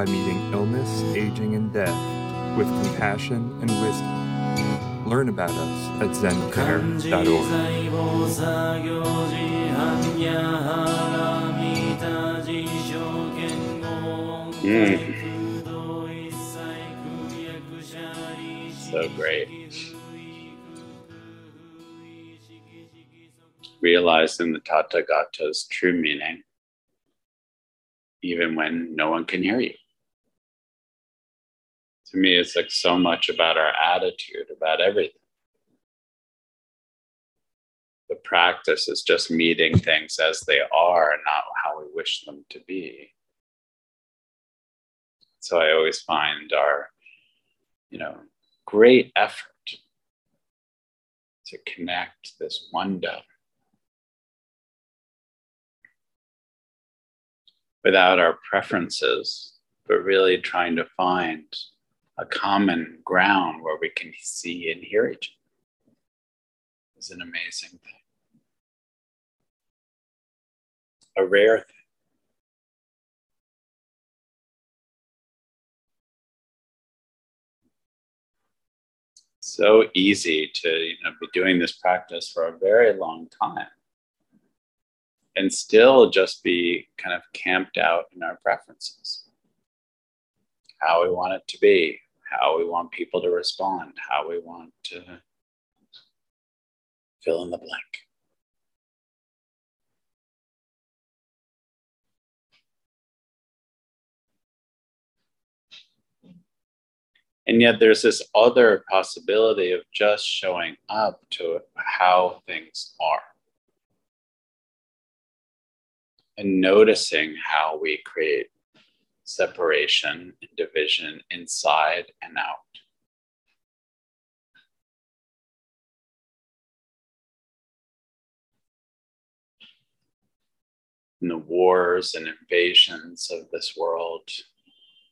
by meeting illness, aging, and death with compassion and wisdom. Learn about us at zencare.org. Mm. So great. Realizing the Tathagata's true meaning even when no one can hear you. To me, it's like so much about our attitude, about everything. The practice is just meeting things as they are, not how we wish them to be. So I always find our, you know, great effort to connect this wonder without our preferences, but really trying to find a common ground where we can see and hear each other is an amazing thing. A rare thing. so easy to you know, be doing this practice for a very long time and still just be kind of camped out in our preferences how we want it to be how we want people to respond how we want to fill in the blank. And yet there's this other possibility of just showing up to how things are. And noticing how we create separation and division inside and out. In the wars and invasions of this world,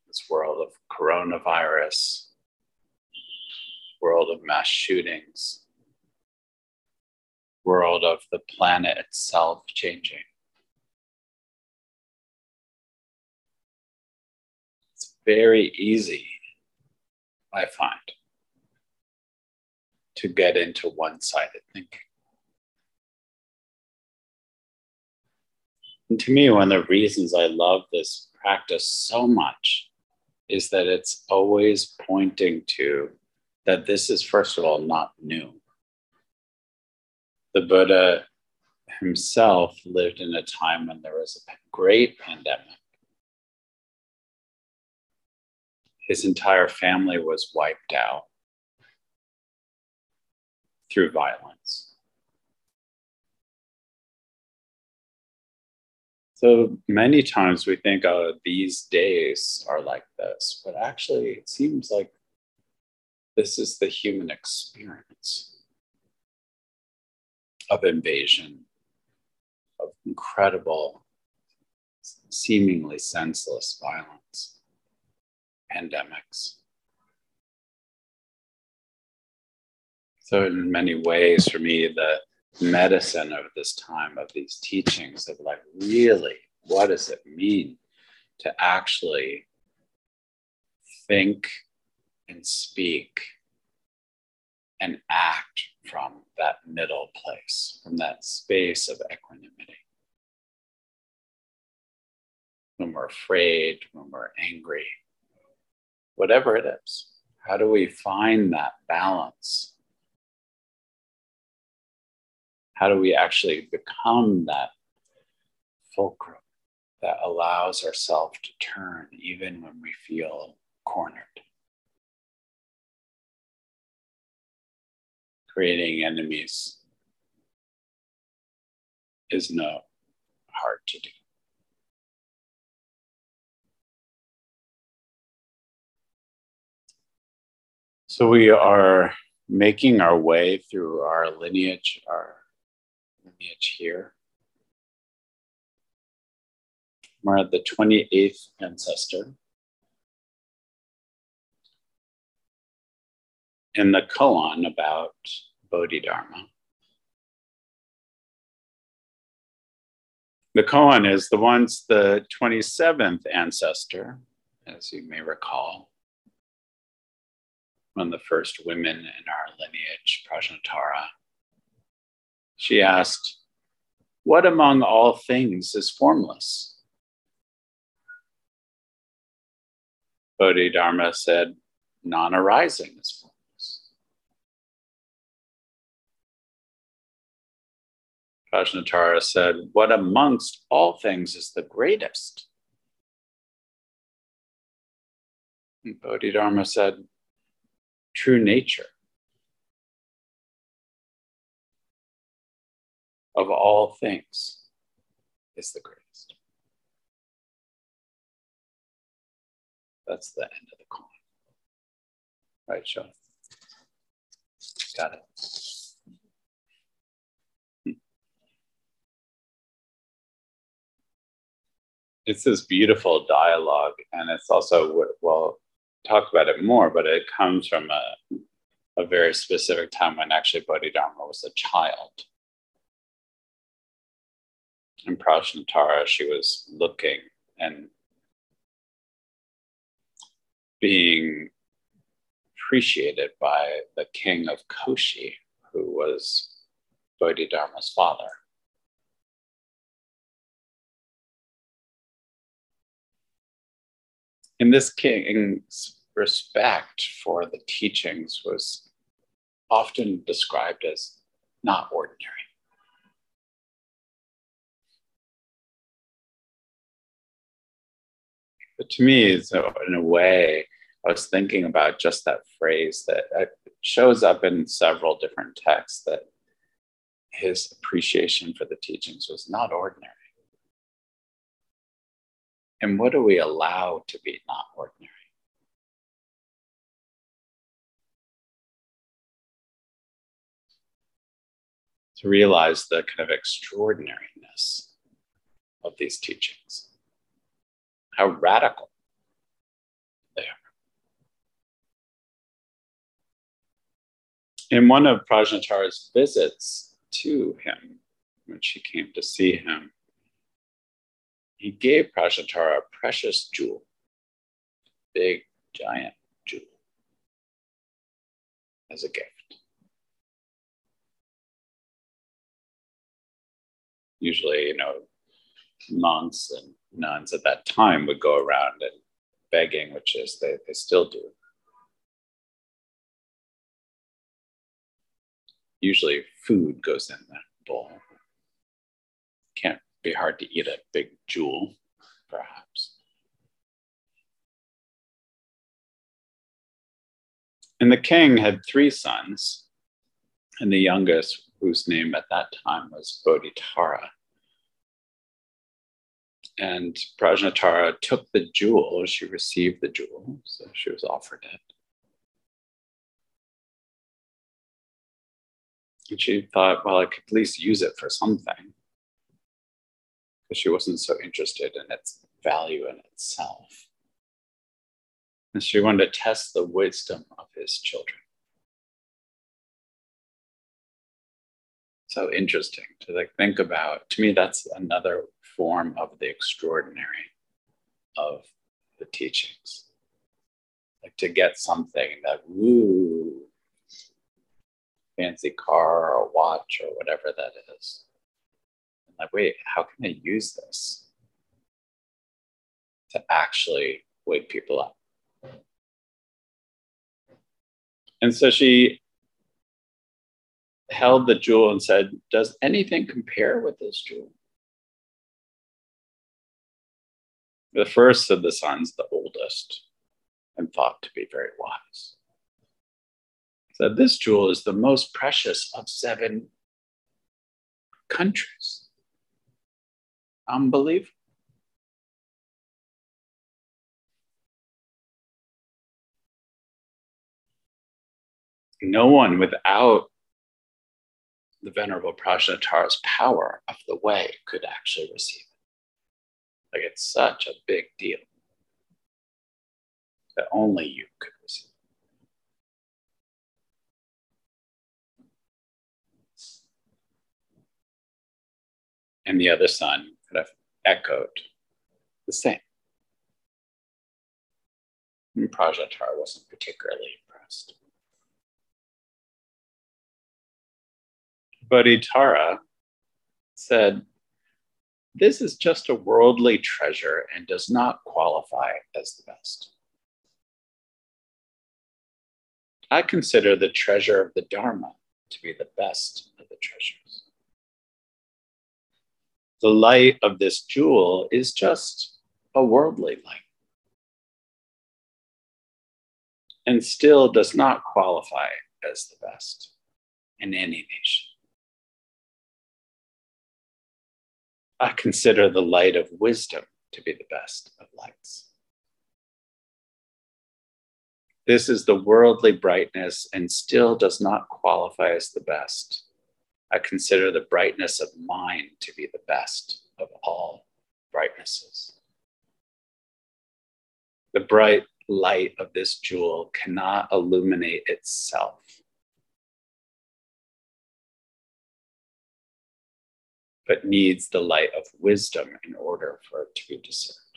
this world of coronavirus, world of mass shootings, world of the planet itself changing. Very easy, I find, to get into one sided thinking. And to me, one of the reasons I love this practice so much is that it's always pointing to that this is, first of all, not new. The Buddha himself lived in a time when there was a great pandemic. His entire family was wiped out through violence. So many times we think, oh, these days are like this, but actually, it seems like this is the human experience of invasion, of incredible, seemingly senseless violence, pandemics. So, in many ways, for me, the medicine of this time of these teachings of like really what does it mean to actually think and speak and act from that middle place from that space of equanimity when we're afraid when we're angry whatever it is how do we find that balance how do we actually become that fulcrum that allows ourselves to turn even when we feel cornered? Creating enemies is not hard to do. So we are making our way through our lineage, our lineage here. We're at the 28th ancestor. In the koan about Bodhidharma. The koan is the once the 27th ancestor, as you may recall, one of the first women in our lineage, Prajnatara. She asked, What among all things is formless? Bodhidharma said, Non arising is formless. Prajnatara said, What amongst all things is the greatest? And Bodhidharma said, True nature. Of all things is the greatest. That's the end of the koan. Right, Sean? Got it. It's this beautiful dialogue, and it's also, well, talk about it more, but it comes from a, a very specific time when actually Bodhidharma was a child. In Prajnatara, she was looking and being appreciated by the king of Koshi, who was Bodhidharma's father. In this king's respect for the teachings was often described as not ordinary. But to me, so in a way, I was thinking about just that phrase that uh, shows up in several different texts that his appreciation for the teachings was not ordinary. And what do we allow to be not ordinary? To realize the kind of extraordinariness of these teachings, how radical they are. In one of Prajnatara's visits to him, when she came to see him, he gave Prajnatara a precious jewel, big, giant jewel, as a gift. Usually, you know, monks and nuns at that time would go around and begging, which is they, they still do. Usually, food goes in that bowl. Be hard to eat a big jewel, perhaps. And the king had three sons, and the youngest, whose name at that time was Bodhitara. And Prajnatara took the jewel, she received the jewel, so she was offered it. And she thought, well, I could at least use it for something because she wasn't so interested in its value in itself. And she wanted to test the wisdom of his children. So interesting to like think about. To me, that's another form of the extraordinary of the teachings. Like to get something that woo, fancy car or watch or whatever that is like, wait, how can I use this to actually wake people up? And so she held the jewel and said, Does anything compare with this jewel? The first of the sons, the oldest, and thought to be very wise, said, This jewel is the most precious of seven countries Um, unbelief no one without the Venerable Prajnatara's power of the way could actually receive it. Like it's such a big deal that only you could receive. It. And the other son echoed the same. And Prajnatara wasn't particularly impressed. Bodhitara said, This is just a worldly treasure and does not qualify as the best. I consider the treasure of the Dharma to be the best of the treasures. The light of this jewel is just a worldly light and still does not qualify as the best in any nation. I consider the light of wisdom to be the best of lights. This is the worldly brightness and still does not qualify as the best. I consider the brightness of mind to be the best of all brightnesses. The bright light of this jewel cannot illuminate itself. But needs the light of wisdom in order for it to be discerned.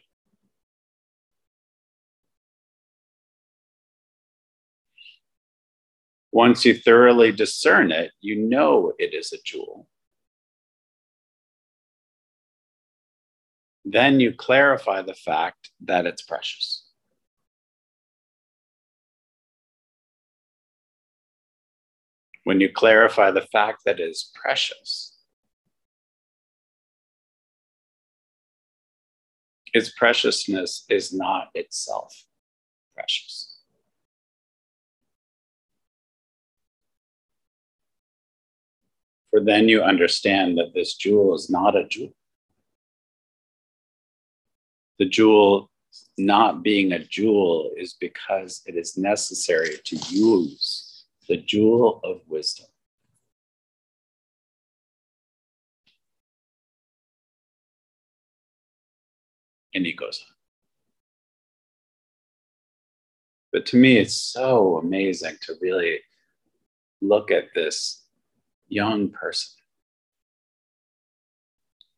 Once you thoroughly discern it, you know it is a jewel. Then you clarify the fact that it's precious. When you clarify the fact that it is precious, its preciousness is not itself precious. For then you understand that this jewel is not a jewel. The jewel not being a jewel is because it is necessary to use the jewel of wisdom. And he goes on. But to me, it's so amazing to really look at this young person.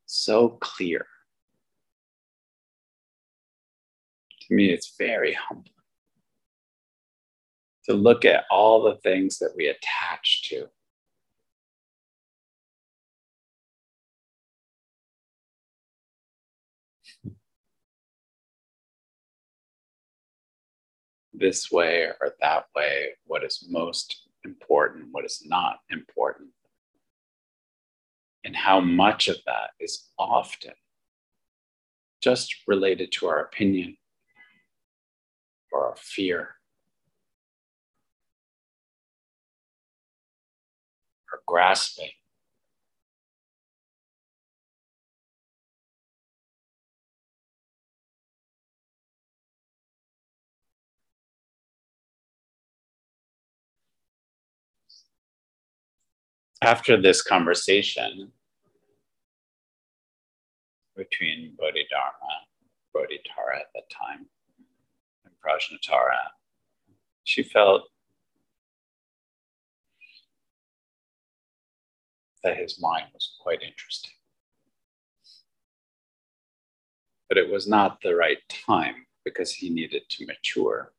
So clear. To me, it's very humbling to look at all the things that we attach to. This way or that way, what is most important, what is not important and how much of that is often just related to our opinion or our fear or grasping. After this conversation between Bodhidharma, Bodhitara at that time, and Prajnatara, she felt that his mind was quite interesting. But it was not the right time because he needed to mature.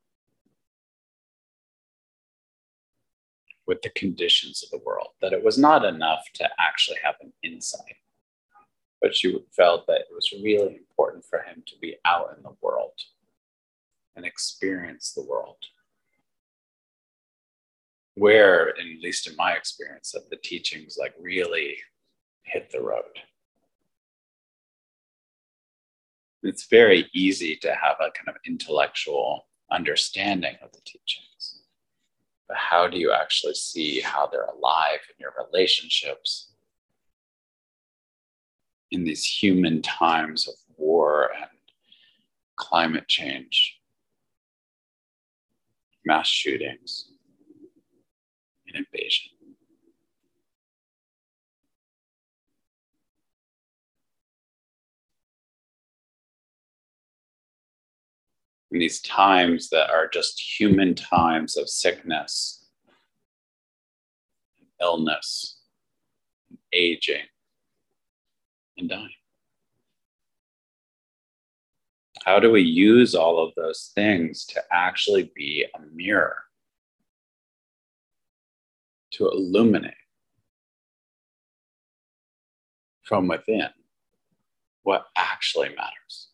With the conditions of the world, that it was not enough to actually have an insight. But she felt that it was really important for him to be out in the world and experience the world. Where, at least in my experience, that the teachings like really hit the road. It's very easy to have a kind of intellectual understanding of the teachings but how do you actually see how they're alive in your relationships in these human times of war and climate change, mass shootings, an invasion. In these times that are just human times of sickness, illness, aging, and dying. How do we use all of those things to actually be a mirror, to illuminate from within what actually matters?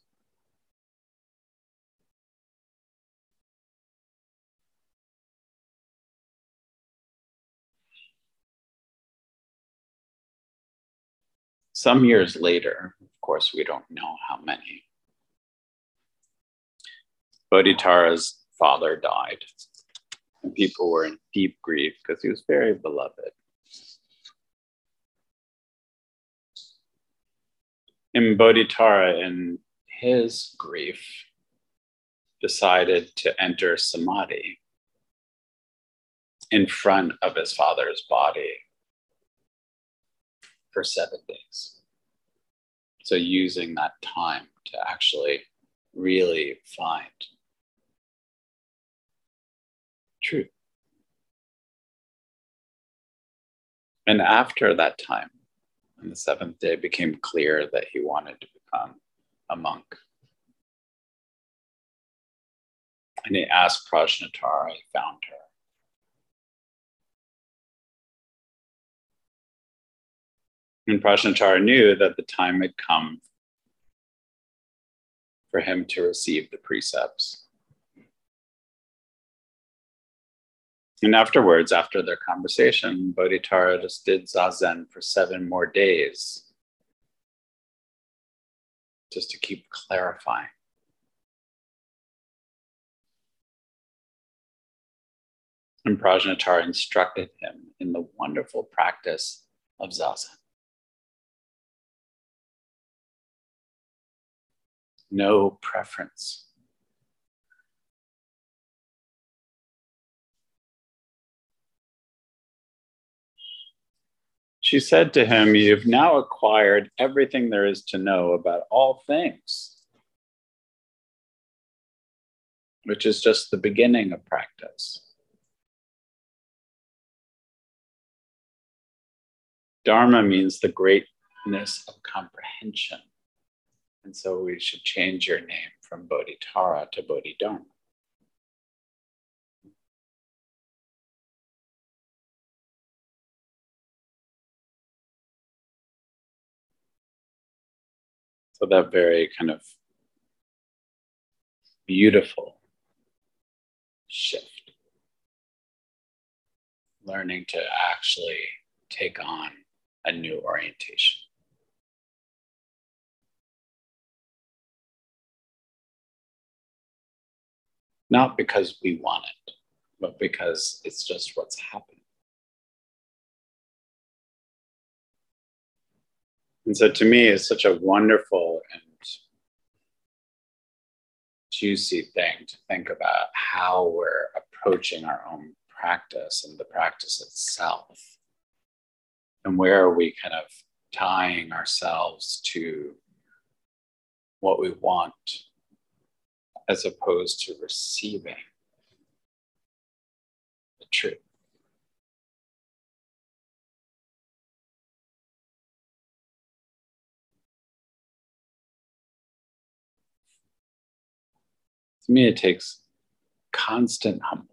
Some years later, of course, we don't know how many, Bodhitara's father died, and people were in deep grief because he was very beloved. And Bodhitara, in his grief, decided to enter samadhi in front of his father's body for seven days. So, using that time to actually really find truth. And after that time, on the seventh day, it became clear that he wanted to become a monk. And he asked Prajnatara, he found her. And Prajnatara knew that the time had come for him to receive the precepts. And afterwards, after their conversation, Bodhitara just did zazen for seven more days, just to keep clarifying. And Prajnatara instructed him in the wonderful practice of zazen. No preference. She said to him, You've now acquired everything there is to know about all things, which is just the beginning of practice. Dharma means the greatness of comprehension. And so we should change your name from Bodhitara to Bodhidharma. So that very kind of beautiful shift. Learning to actually take on a new orientation. Not because we want it, but because it's just what's happening. And so to me, it's such a wonderful and juicy thing to think about how we're approaching our own practice and the practice itself. And where are we kind of tying ourselves to what we want as opposed to receiving the truth. To me, it takes constant humbling.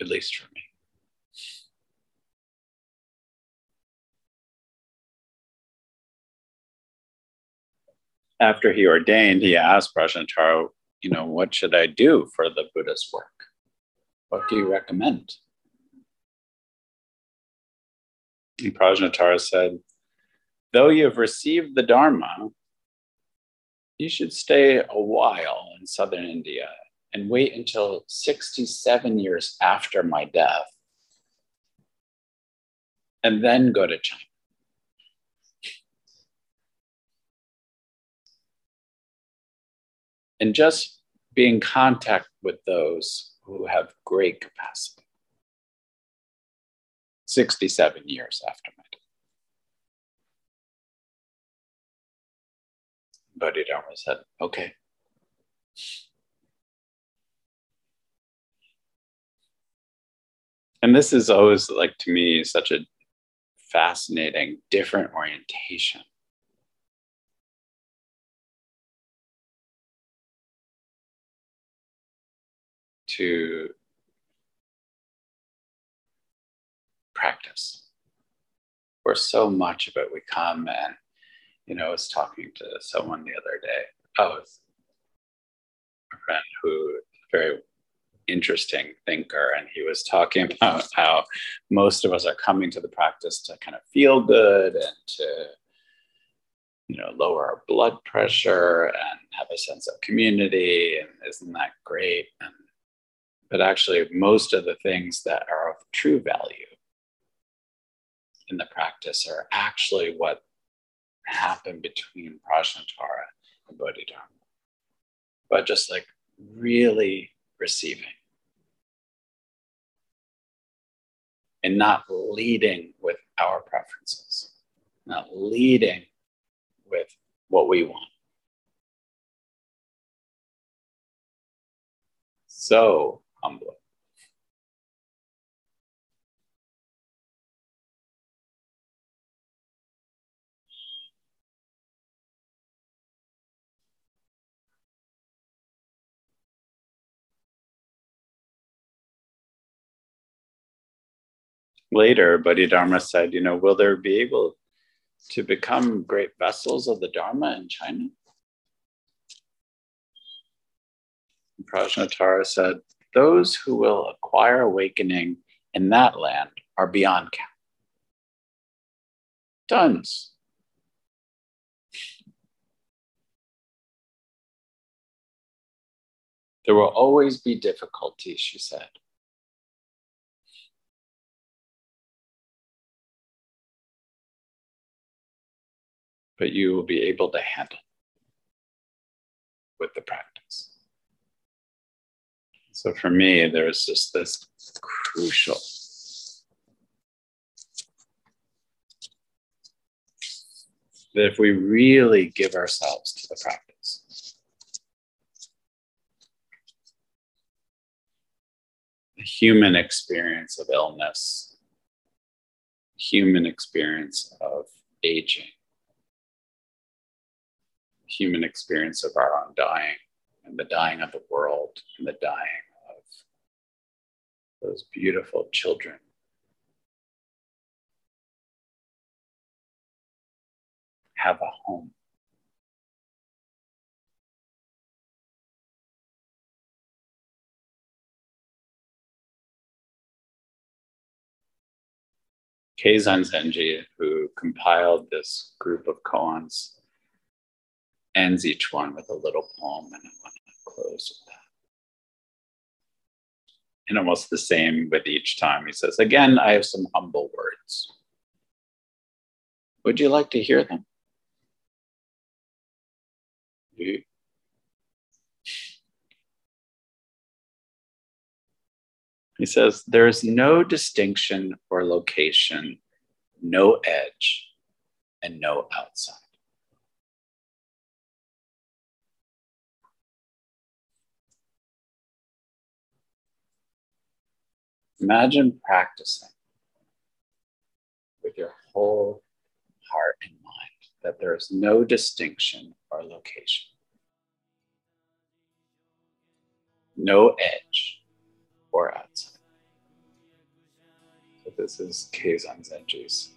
At least for me. After he ordained, he asked Prajnatara, you know, what should I do for the Buddhist work? What do you recommend? And Prajnatara said, though you have received the Dharma, you should stay a while in southern India and wait until 67 years after my death and then go to China. And just be in contact with those who have great capacity. 67 years after my death. Bodhidharma said, okay. And this is always like to me such a fascinating, different orientation. To practice. Where so much of it we come and, you know, I was talking to someone the other day. Oh, a friend who very interesting thinker, and he was talking about how most of us are coming to the practice to kind of feel good and to you know lower our blood pressure and have a sense of community and isn't that great and but actually most of the things that are of true value in the practice are actually what happened between Prajnatara and Bodhidharma. But just like really receiving and not leading with our preferences, not leading with what we want. So humbling. later, Bodhidharma said, you know, will there be able to become great vessels of the Dharma in China? Prajnatara said, those who will acquire awakening in that land are beyond count. Tons. There will always be difficulties, she said. but you will be able to handle with the practice. So for me, there's just this crucial. That if we really give ourselves to the practice, the human experience of illness, human experience of aging, human experience of our own dying and the dying of the world and the dying those beautiful children. Have a home. Keizan Zenji, who compiled this group of koans, ends each one with a little poem, and I want to close. And almost the same with each time. He says, Again, I have some humble words. Would you like to hear them? He says, There is no distinction or location, no edge, and no outside. Imagine practicing with your whole heart and mind that there is no distinction or location, no edge or outside. So, this is Keizan Zenji's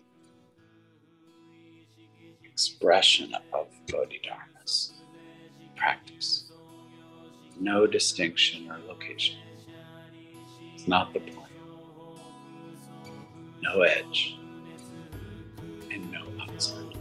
expression of Bodhidharma's practice. No distinction or location. It's not the point no edge, and no outside.